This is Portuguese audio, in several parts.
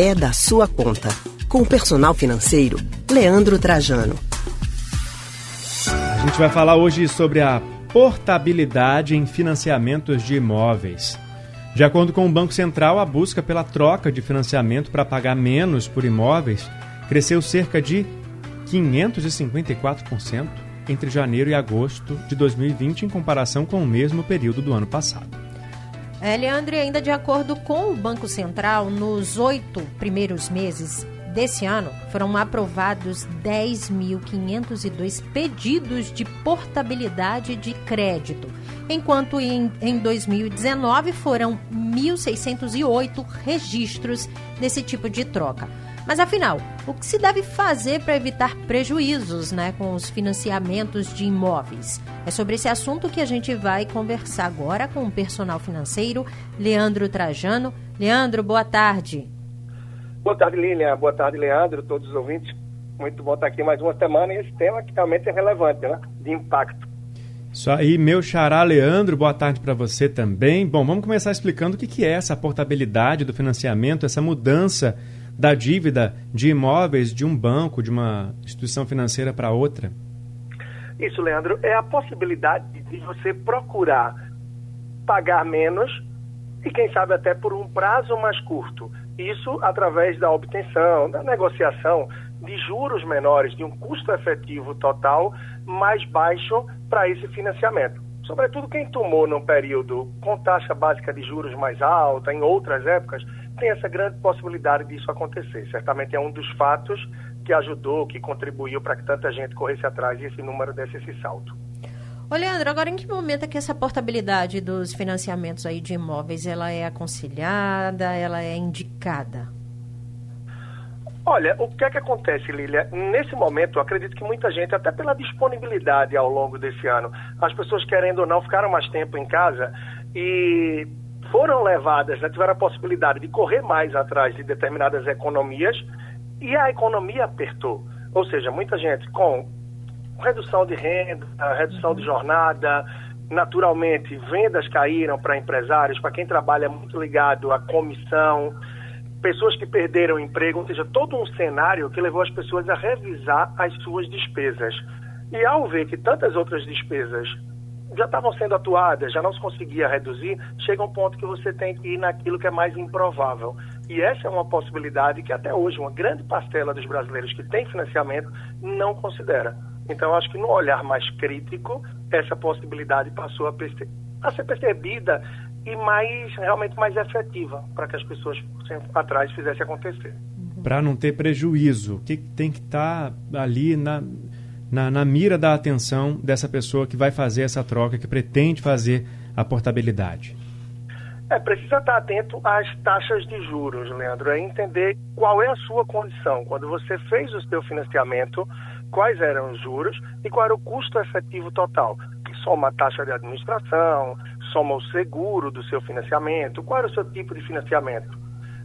é da sua conta. Com o personal financeiro, Leandro Trajano. A gente vai falar hoje sobre a portabilidade em financiamentos de imóveis. De acordo com o Banco Central, a busca pela troca de financiamento para pagar menos por imóveis cresceu cerca de 554% entre janeiro e agosto de 2020 em comparação com o mesmo período do ano passado. É, ainda de acordo com o Banco Central, nos oito primeiros meses desse ano, foram aprovados 10.502 pedidos de portabilidade de crédito, enquanto em, em 2019 foram 1.608 registros desse tipo de troca. Mas afinal, o que se deve fazer para evitar prejuízos né, com os financiamentos de imóveis? É sobre esse assunto que a gente vai conversar agora com o personal financeiro Leandro Trajano. Leandro, boa tarde. Boa tarde, Lilian. Boa tarde, Leandro, todos os ouvintes. Muito bom estar aqui mais uma semana e esse tema que realmente é relevante, né? De impacto. Isso aí, meu xará Leandro, boa tarde para você também. Bom, vamos começar explicando o que, que é essa portabilidade do financiamento, essa mudança da dívida de imóveis de um banco, de uma instituição financeira para outra? Isso, Leandro, é a possibilidade de você procurar pagar menos e, quem sabe, até por um prazo mais curto. Isso através da obtenção, da negociação de juros menores, de um custo efetivo total mais baixo para esse financiamento. Sobretudo quem tomou num período com taxa básica de juros mais alta, em outras épocas, tem essa grande possibilidade disso acontecer. Certamente é um dos fatos que ajudou, que contribuiu para que tanta gente corresse atrás e esse número desse esse salto. Ô Leandro, agora em que momento é que essa portabilidade dos financiamentos aí de imóveis ela é aconselhada, ela é indicada? Olha, o que é que acontece, Lília? Nesse momento, acredito que muita gente, até pela disponibilidade ao longo desse ano, as pessoas querendo ou não ficaram mais tempo em casa e foram levadas, né, tiveram a possibilidade de correr mais atrás de determinadas economias e a economia apertou. Ou seja, muita gente com redução de renda, redução de jornada, naturalmente vendas caíram para empresários, para quem trabalha muito ligado à comissão, pessoas que perderam o emprego, ou seja, todo um cenário que levou as pessoas a revisar as suas despesas. E ao ver que tantas outras despesas já estavam sendo atuadas, já não se conseguia reduzir, chega um ponto que você tem que ir naquilo que é mais improvável. E essa é uma possibilidade que até hoje uma grande parcela dos brasileiros que tem financiamento não considera. Então, acho que no olhar mais crítico, essa possibilidade passou a, a ser percebida e mais realmente mais efetiva para que as pessoas atrás fizessem acontecer. Para não ter prejuízo, o que tem que estar tá ali na, na, na mira da atenção dessa pessoa que vai fazer essa troca, que pretende fazer a portabilidade? É, precisa estar atento às taxas de juros, Leandro, é entender qual é a sua condição. Quando você fez o seu financiamento, quais eram os juros e qual era o custo efetivo total. Que soma a taxa de administração, soma o seguro do seu financiamento, qual era o seu tipo de financiamento.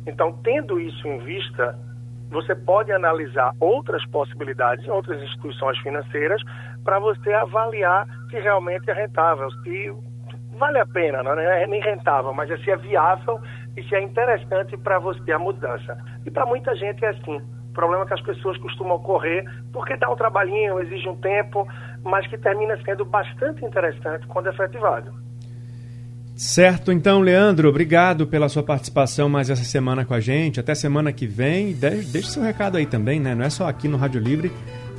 Então, tendo isso em vista, você pode analisar outras possibilidades outras instituições financeiras para você avaliar se realmente é rentável, se vale a pena, não é nem rentável, mas é se é viável e se é interessante para você a mudança. E para muita gente é assim. O problema é que as pessoas costumam correr porque dá um trabalhinho, exige um tempo, mas que termina sendo bastante interessante quando efetivado. Certo, então, Leandro, obrigado pela sua participação mais essa semana com a gente. Até semana que vem. Deixe seu recado aí também, né? Não é só aqui no Rádio Livre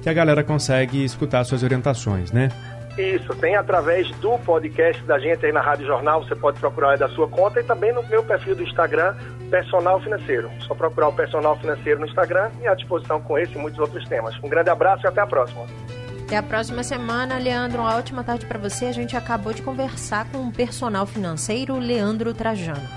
que a galera consegue escutar suas orientações, né? Isso, tem através do podcast da gente aí na Rádio Jornal, você pode procurar aí da sua conta e também no meu perfil do Instagram, Personal Financeiro. Só procurar o Personal Financeiro no Instagram e à disposição com esse e muitos outros temas. Um grande abraço e até a próxima. Até a próxima semana, Leandro. Uma ótima tarde para você. A gente acabou de conversar com o personal financeiro Leandro Trajano.